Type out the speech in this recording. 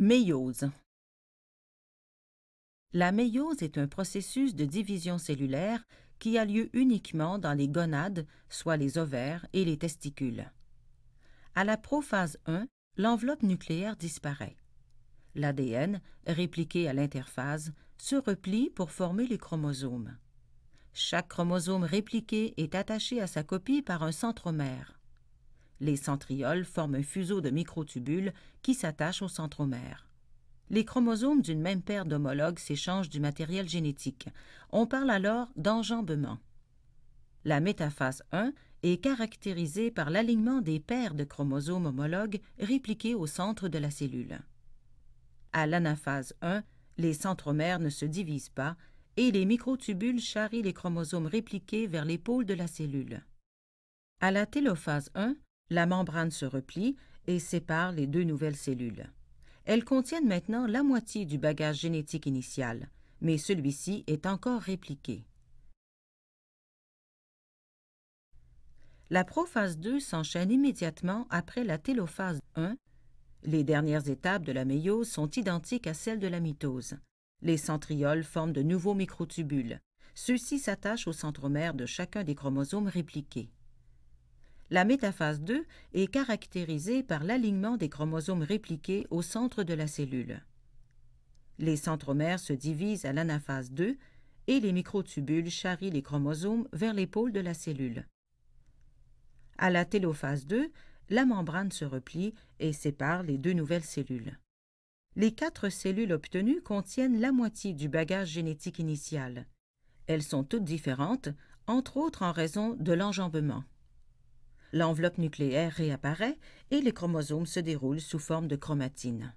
Méiose La méiose est un processus de division cellulaire qui a lieu uniquement dans les gonades, soit les ovaires et les testicules. À la prophase 1, l'enveloppe nucléaire disparaît. L'ADN, répliqué à l'interphase, se replie pour former les chromosomes. Chaque chromosome répliqué est attaché à sa copie par un centromère. Les centrioles forment un fuseau de microtubules qui s'attachent au centromère. Les chromosomes d'une même paire d'homologues s'échangent du matériel génétique. On parle alors d'enjambement. La métaphase 1 est caractérisée par l'alignement des paires de chromosomes homologues répliqués au centre de la cellule. À l'anaphase 1, les centromères ne se divisent pas et les microtubules charrient les chromosomes répliqués vers l'épaule de la cellule. À la télophase 1, la membrane se replie et sépare les deux nouvelles cellules. Elles contiennent maintenant la moitié du bagage génétique initial, mais celui-ci est encore répliqué. La prophase 2 s'enchaîne immédiatement après la télophase 1. Les dernières étapes de la méiose sont identiques à celles de la mitose. Les centrioles forment de nouveaux microtubules. Ceux-ci s'attachent au centromère de chacun des chromosomes répliqués. La métaphase 2 est caractérisée par l'alignement des chromosomes répliqués au centre de la cellule. Les centromères se divisent à l'anaphase 2 et les microtubules charrient les chromosomes vers l'épaule de la cellule. À la télophase 2, la membrane se replie et sépare les deux nouvelles cellules. Les quatre cellules obtenues contiennent la moitié du bagage génétique initial. Elles sont toutes différentes, entre autres en raison de l'enjambement l'enveloppe nucléaire réapparaît et les chromosomes se déroulent sous forme de chromatine.